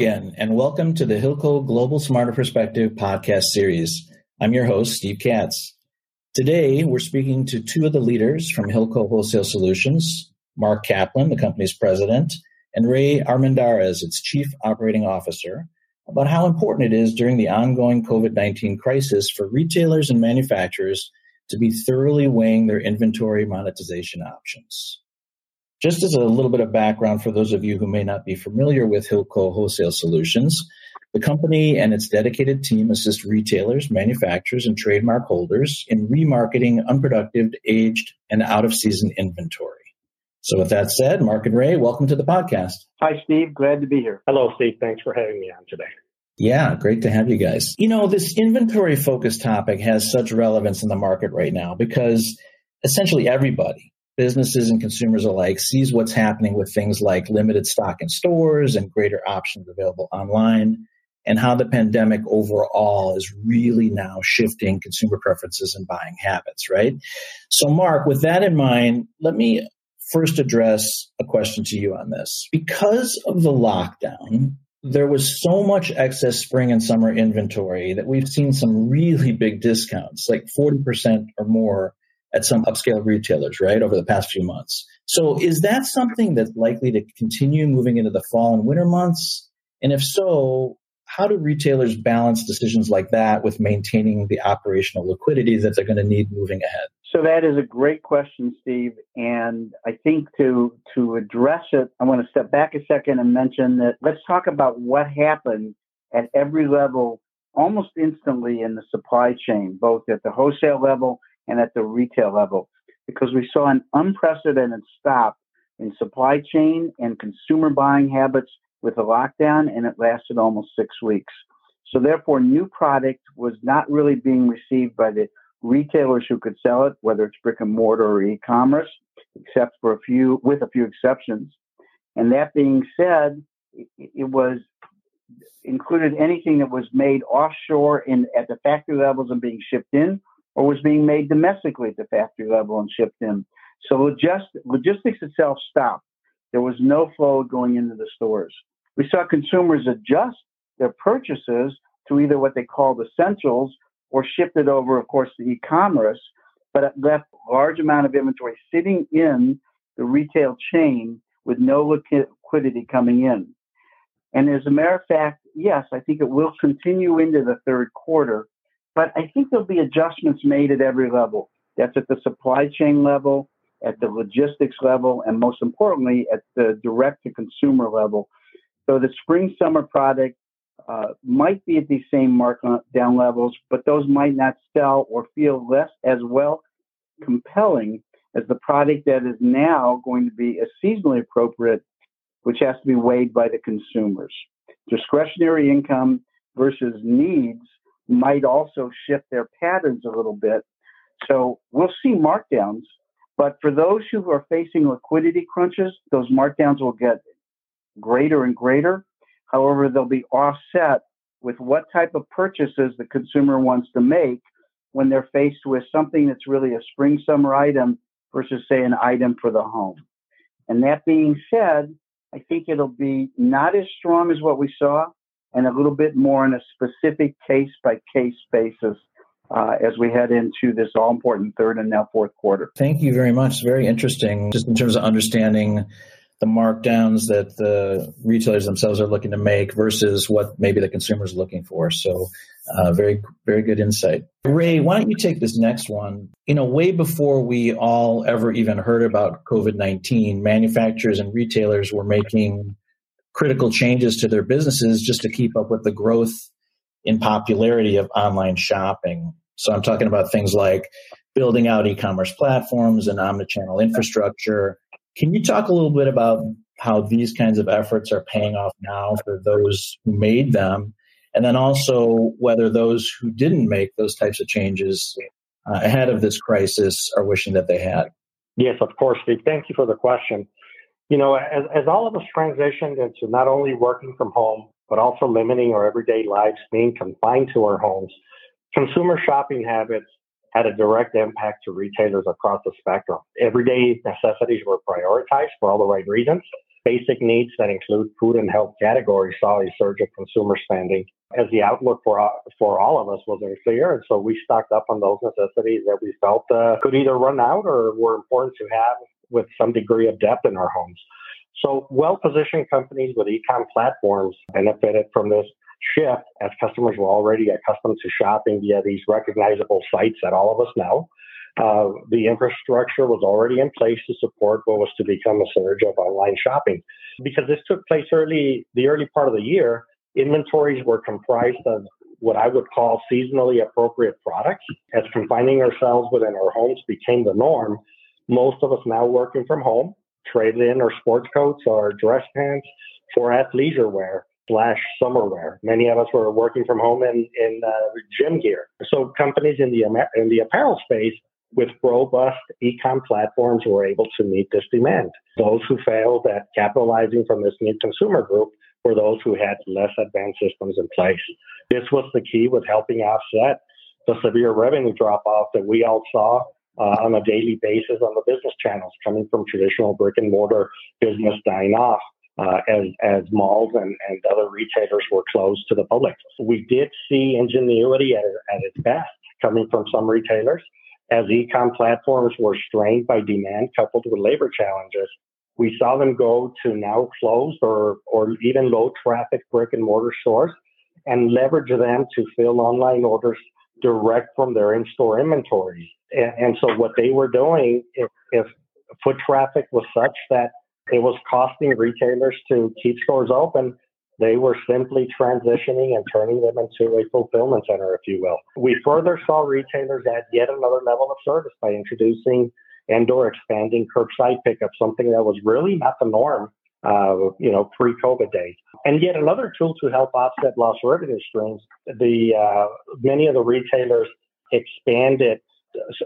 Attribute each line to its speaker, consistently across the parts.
Speaker 1: again, and welcome to the Hilco Global Smarter Perspective podcast series. I'm your host, Steve Katz. Today, we're speaking to two of the leaders from Hilco Wholesale Solutions, Mark Caplan, the company's president, and Ray Armendariz, its chief operating officer, about how important it is during the ongoing COVID 19 crisis for retailers and manufacturers to be thoroughly weighing their inventory monetization options. Just as a little bit of background for those of you who may not be familiar with Hilco Wholesale Solutions, the company and its dedicated team assist retailers, manufacturers, and trademark holders in remarketing unproductive, aged, and out of season inventory. So, with that said, Mark and Ray, welcome to the podcast.
Speaker 2: Hi, Steve. Glad to be here.
Speaker 3: Hello, Steve. Thanks for having me on today.
Speaker 1: Yeah, great to have you guys. You know, this inventory focused topic has such relevance in the market right now because essentially everybody, businesses and consumers alike, sees what's happening with things like limited stock in stores and greater options available online, and how the pandemic overall is really now shifting consumer preferences and buying habits, right? So, Mark, with that in mind, let me first address a question to you on this. Because of the lockdown, there was so much excess spring and summer inventory that we've seen some really big discounts, like 40% or more at some upscale retailers, right, over the past few months. So is that something that's likely to continue moving into the fall and winter months? And if so, how do retailers balance decisions like that with maintaining the operational liquidity that they're going to need moving ahead?
Speaker 2: So that is a great question, Steve. And I think to to address it, I want to step back a second and mention that let's talk about what happened at every level almost instantly in the supply chain, both at the wholesale level and at the retail level, because we saw an unprecedented stop in supply chain and consumer buying habits with the lockdown, and it lasted almost six weeks. So therefore, new product was not really being received by the retailers who could sell it, whether it's brick and mortar or e-commerce, except for a few, with a few exceptions. And that being said, it was included anything that was made offshore in at the factory levels and being shipped in, or was being made domestically at the factory level and shipped in. So logist- logistics itself stopped. There was no flow going into the stores. We saw consumers adjust their purchases to either what they called essentials or shipped it over, of course, to e-commerce, but it left a large amount of inventory sitting in the retail chain with no liquidity coming in. And as a matter of fact, yes, I think it will continue into the third quarter, but I think there'll be adjustments made at every level. That's at the supply chain level, at the logistics level, and most importantly, at the direct to consumer level. So the spring summer product uh, might be at these same markdown levels, but those might not sell or feel less as well compelling as the product that is now going to be a seasonally appropriate, which has to be weighed by the consumers. Discretionary income versus needs might also shift their patterns a little bit. So we'll see markdowns, but for those who are facing liquidity crunches, those markdowns will get greater and greater However, they'll be offset with what type of purchases the consumer wants to make when they're faced with something that's really a spring summer item versus, say, an item for the home. And that being said, I think it'll be not as strong as what we saw and a little bit more on a specific case by case basis uh, as we head into this all important third and now fourth quarter.
Speaker 1: Thank you very much. Very interesting just in terms of understanding the markdowns that the retailers themselves are looking to make versus what maybe the consumer is looking for. So, uh, very, very good insight. Ray, why don't you take this next one? You know, way before we all ever even heard about COVID 19, manufacturers and retailers were making critical changes to their businesses just to keep up with the growth in popularity of online shopping. So, I'm talking about things like building out e commerce platforms and omnichannel infrastructure can you talk a little bit about how these kinds of efforts are paying off now for those who made them? And then also whether those who didn't make those types of changes uh, ahead of this crisis are wishing that they had?
Speaker 3: Yes, of course, Steve. Thank you for the question. You know, as, as all of us transitioned into not only working from home, but also limiting our everyday lives, being confined to our homes, consumer shopping habits had a direct impact to retailers across the spectrum. Everyday necessities were prioritized for all the right reasons. basic needs that include food and health categories saw a surge of consumer spending as the outlook for for all of us was unclear, and so we stocked up on those necessities that we felt uh, could either run out or were important to have with some degree of depth in our homes. So, well-positioned companies with e-com platforms benefited from this shift as customers were already accustomed to shopping via these recognizable sites that all of us know. Uh, the infrastructure was already in place to support what was to become a surge of online shopping. Because this took place early, the early part of the year, inventories were comprised of what I would call seasonally appropriate products. As confining ourselves within our homes became the norm, most of us now working from home traded in our sports coats or dress pants for athleisure wear slash summer wear. Many of us were working from home in, in uh, gym gear. So companies in the, in the apparel space with robust e-com platforms were able to meet this demand. Those who failed at capitalizing from this new consumer group were those who had less advanced systems in place. This was the key with helping offset the severe revenue drop off that we all saw on a daily basis on the business channels coming from traditional brick and mortar business dying off. Uh, as, as malls and, and other retailers were closed to the public. We did see ingenuity at, at its best coming from some retailers as e-com platforms were strained by demand coupled with labor challenges we saw them go to now closed or, or even low traffic brick and mortar stores and leverage them to fill online orders direct from their in-store inventory. And, and so what they were doing, if, if foot traffic was such that it was costing retailers to keep stores open, they were simply transitioning and turning them into a fulfillment center, if you will. We further saw retailers add yet another level of service by introducing and or expanding curbside pickup, something that was really not the norm, uh, you know, pre-COVID days. And yet another tool to help offset lost revenue streams, the uh, many of the retailers expanded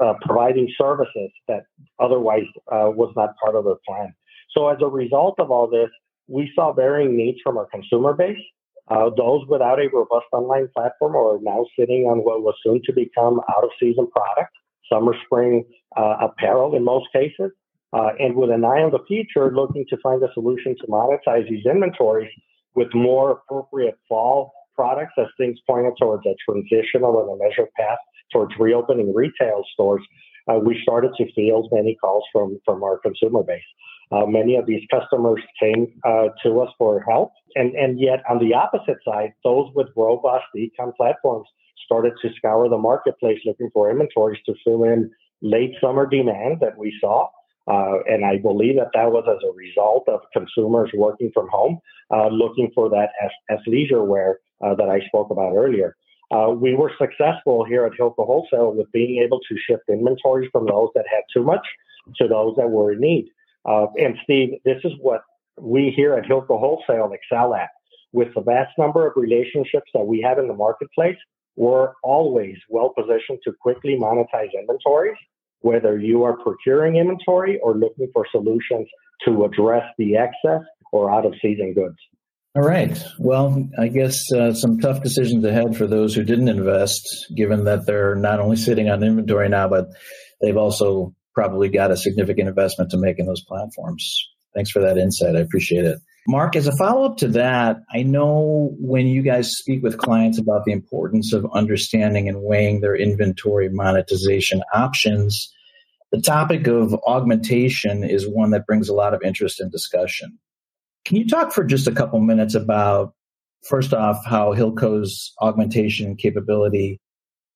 Speaker 3: uh, providing services that otherwise uh, was not part of their plan. So as a result of all this, we saw varying needs from our consumer base. Uh, those without a robust online platform are now sitting on what was soon to become out of season product summer spring uh, apparel in most cases. Uh, and with an eye on the future, looking to find a solution to monetize these inventories with more appropriate fall products as things pointed towards a transitional and a measured path towards reopening retail stores, uh, we started to field many calls from, from our consumer base. Uh, many of these customers came uh, to us for help. And, and yet, on the opposite side, those with robust e-com platforms started to scour the marketplace looking for inventories to fill in late summer demand that we saw. Uh, and I believe that that was as a result of consumers working from home, uh, looking for that as, leisure wear uh, that I spoke about earlier. Uh, we were successful here at Hilco Wholesale with being able to shift inventories from those that had too much to those that were in need. Uh, and Steve, this is what we here at Hilco Wholesale excel at. With the vast number of relationships that we have in the marketplace, we're always well positioned to quickly monetize inventories, whether you are procuring inventory or looking for solutions to address the excess or out of season goods.
Speaker 1: All right. Well, I guess uh, some tough decisions ahead for those who didn't invest, given that they're not only sitting on inventory now, but they've also probably got a significant investment to make in those platforms. Thanks for that insight. I appreciate it. Mark, as a follow up to that, I know when you guys speak with clients about the importance of understanding and weighing their inventory monetization options, the topic of augmentation is one that brings a lot of interest and discussion. Can you talk for just a couple minutes about, first off, how Hilco's augmentation capability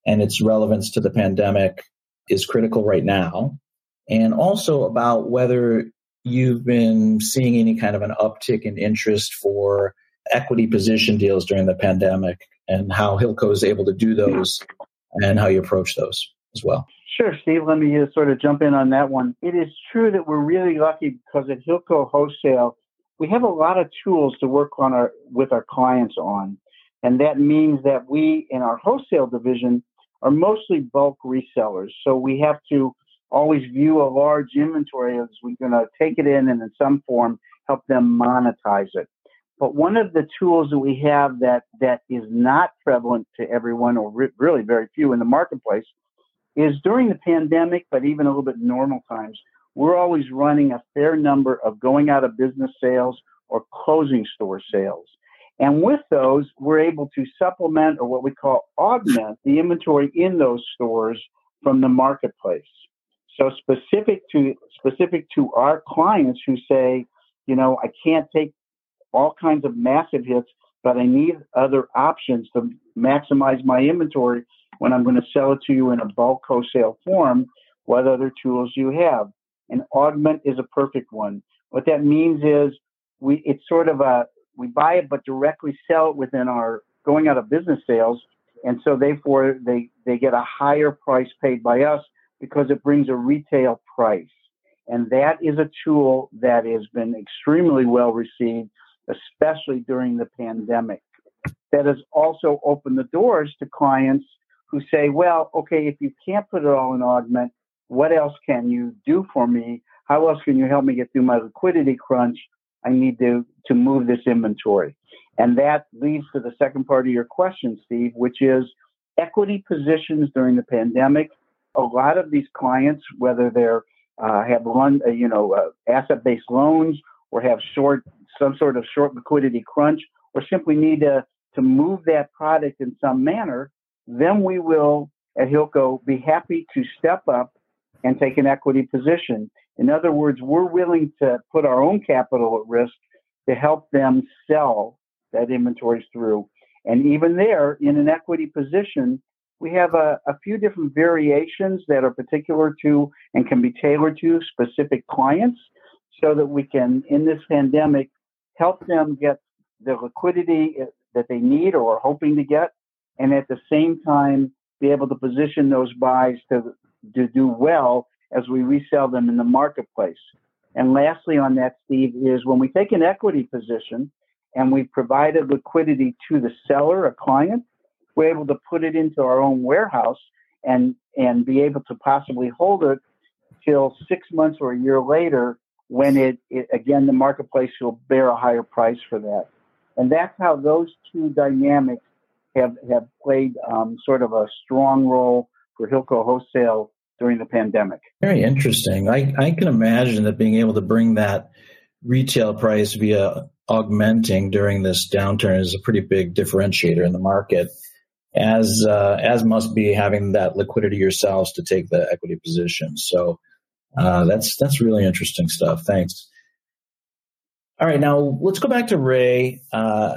Speaker 1: and its relevance to the pandemic is critical right now? And also about whether you've been seeing any kind of an uptick in interest for equity position deals during the pandemic and how Hilco is able to do those and how you approach those as well.
Speaker 2: Sure, Steve. Let me sort of jump in on that one. It is true that we're really lucky because at Hilco Wholesale, we have a lot of tools to work on our with our clients on, and that means that we in our wholesale division are mostly bulk resellers. So we have to always view a large inventory as we're going to take it in and in some form help them monetize it. But one of the tools that we have that that is not prevalent to everyone, or re- really very few in the marketplace, is during the pandemic, but even a little bit normal times, we're always running a fair number of going out of business sales or closing store sales. And with those, we're able to supplement or what we call augment the inventory in those stores from the marketplace. So specific to specific to our clients who say, you know, I can't take all kinds of massive hits, but I need other options to maximize my inventory when I'm going to sell it to you in a bulk wholesale form. What other tools you have? And augment is a perfect one. What that means is we it's sort of a we buy it but directly sell it within our going out of business sales and so therefore they they get a higher price paid by us because it brings a retail price and that is a tool that has been extremely well received especially during the pandemic that has also opened the doors to clients who say well okay if you can't put it all in augment what else can you do for me how else can you help me get through my liquidity crunch I need to, to move this inventory. And that leads to the second part of your question, Steve, which is equity positions during the pandemic. A lot of these clients, whether they're uh, have run, uh, you know, uh, asset-based loans or have short, some sort of short liquidity crunch, or simply need to to move that product in some manner, then we will at Hilco be happy to step up and take an equity position. In other words, we're willing to put our own capital at risk to help them sell that inventory through. And even there, in an equity position, we have a, a, few different variations that are particular to and can be tailored to specific clients so that we can, in this pandemic, help them get the liquidity eh, that they need or are hoping to get, and at the same time, be able to position those buys to, to do well as we resell them in the marketplace. And lastly, on that, Steve, is when we take an equity position and we provided liquidity to the seller, a client, we're able to put it into our own warehouse and and be able to possibly hold it till six months or a year later when it, it again the marketplace will bear a higher price for that. And that's how those two dynamics have have played um, sort of a strong role for Hilco Wholesale during the pandemic.
Speaker 1: Very interesting. I, I can imagine that being able to bring that retail price via augmenting during this downturn is a pretty big differentiator in the market, as uh, as must be having that liquidity yourselves to take the equity position. So uh, that's that's really interesting stuff. Thanks. All right, now let's go back to Ray. Uh,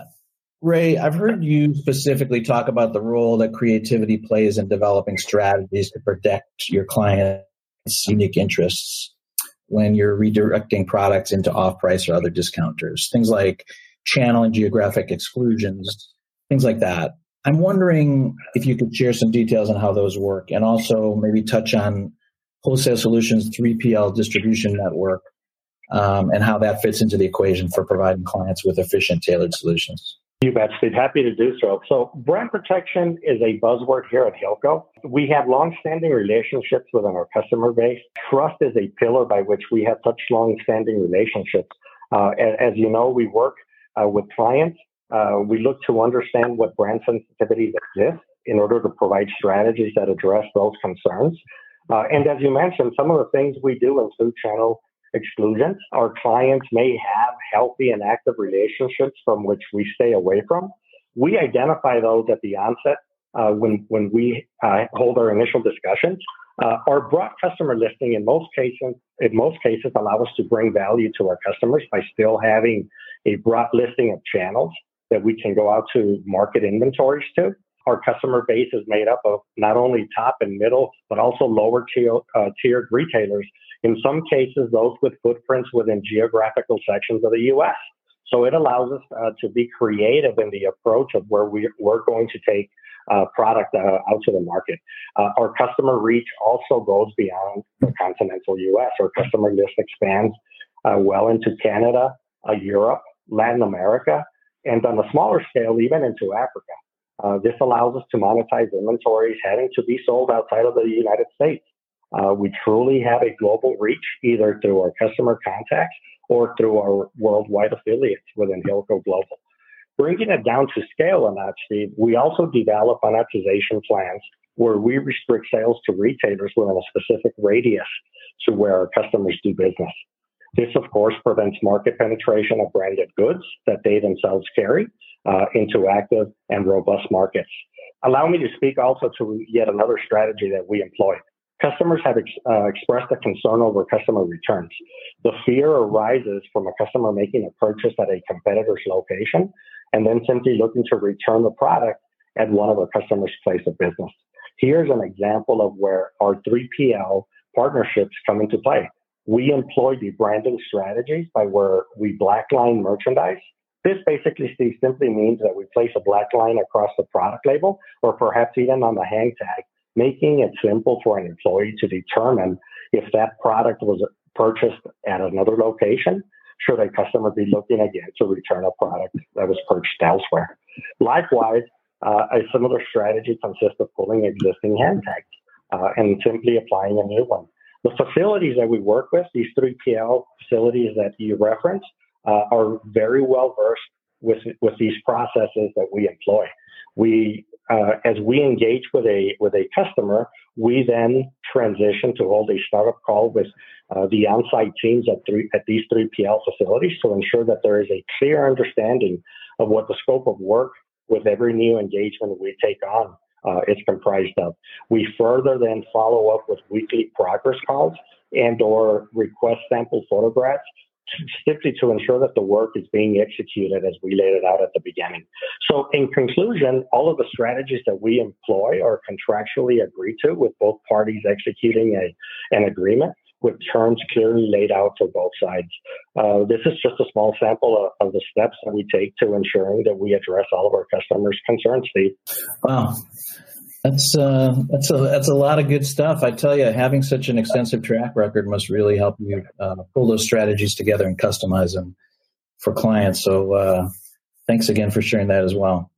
Speaker 1: Ray, I've heard you specifically talk about the role that creativity plays in developing strategies to protect your client's unique interests when you're redirecting products into off price or other discounters. Things like channel and geographic exclusions, things like that. I'm wondering if you could share some details on how those work and also maybe touch on Wholesale Solutions 3PL distribution network um, and how that fits into the equation for providing clients with efficient, tailored solutions.
Speaker 3: You bet, Steve. Happy to do so. So, brand protection is a buzzword here at Hilco. We have long-standing relationships within our customer base. Trust is a pillar by which we have such long-standing relationships. Uh, as, you know, we work uh, with clients. Uh, we look to understand what brand sensitivities exist in order to provide strategies that address those concerns. Uh, and as you mentioned, some of the things we do include channel exclusions. Our clients may have healthy and active relationships from which we stay away from. We identify those at the onset uh, when when we uh, hold our initial discussions. Uh, our broad customer listing in most cases in most cases allow us to bring value to our customers by still having a broad listing of channels that we can go out to market inventories to. Our customer base is made up of not only top and middle, but also lower tier, uh, tiered retailers in some cases, those with footprints within geographical sections of the U.S. So it allows us uh, to be creative in the approach of where we, we're going to take uh, product uh, out to the market. Uh, our customer reach also goes beyond the continental U.S. Our customer list expands uh, well into Canada, uh, Europe, Latin America, and on a smaller scale, even into Africa. this allows us to monetize inventories heading to be sold outside of the United States. Uh, we truly have a global reach either through our customer contacts or through our worldwide affiliates within Hilco Global. Bringing it down to scale on that, Steve, we also develop monetization plans where we restrict sales to retailers within a specific radius to where our customers do business. This, of course, prevents market penetration of branded goods that they themselves carry uh, into active and robust markets. Allow me to speak also to yet another strategy that we employ. Customers have ex- uh, expressed a concern over customer returns. The fear arises from a customer making a purchase at a competitor's location and then simply looking to return the product at one of our customers' place of business. Here's an example of where our 3PL partnerships come into play. We employ the branding strategies by where we blackline merchandise. This basically simply means that we place a black line across the product label or perhaps even on the hang tag, making it simple for an employee to determine if that product was purchased at another location should a customer be looking again to return a product that was purchased elsewhere. Likewise, uh, a similar strategy consists of pulling existing hang tags uh, and simply applying a new one. The facilities that we work with, these 3PL facilities that you referenced, uh, are very well versed with with these processes that we employ. We, uh, as we engage with a with a customer, we then transition to hold a startup call with uh, the on-site teams at three at these 3PL facilities to ensure that there is a clear understanding of what the scope of work with every new engagement we take on uh, is comprised of. We further then follow up with weekly progress calls and or request sample photographs simply to ensure that the work is being executed as we laid it out at the beginning. So in conclusion, all of the strategies that we employ are contractually agreed to with both parties executing a, an agreement with terms clearly laid out for both sides. Uh, this is just a small sample of, of, the steps that we take to ensuring that we address all of our customers' concerns, Steve.
Speaker 1: Wow. That's uh, that's a that's a lot of good stuff. I tell you, having such an extensive track record must really help you uh, pull those strategies together and customize them for clients. So, uh, thanks again for sharing that as well.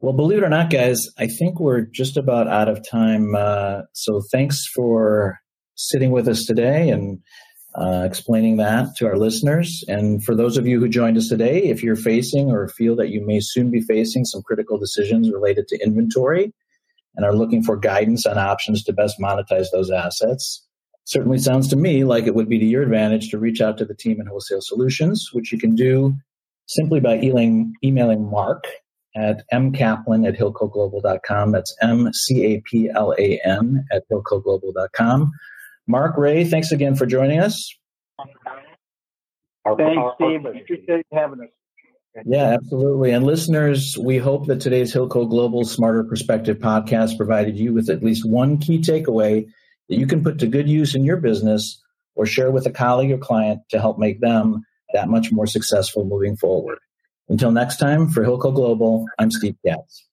Speaker 1: Well, believe it or not, guys, I think we're just about out of time. Uh, so, thanks for sitting with us today and uh, explaining that to our listeners. And for those of you who joined us today, if you're facing or feel that you may soon be facing some critical decisions related to inventory and are looking for guidance on options to best monetize those assets, certainly sounds to me like it would be to your advantage to reach out to the team in Wholesale Solutions, which you can do simply by emailing, emailing Mark at mcaplan at hilcoglobal.com. That's M-C-A-P-L-A-N at hilcoglobal.com Mark Ray, thanks again for joining us.
Speaker 2: Thanks, Steve. Appreciate having us.
Speaker 1: Yeah, absolutely. And listeners, we hope that today's Hilco Global Smarter Perspective podcast provided you with at least one key takeaway that you can put to good use in your business or share with a colleague or client to help make them that much more successful moving forward. Until next time, for Hilco Global, I'm Steve Katz.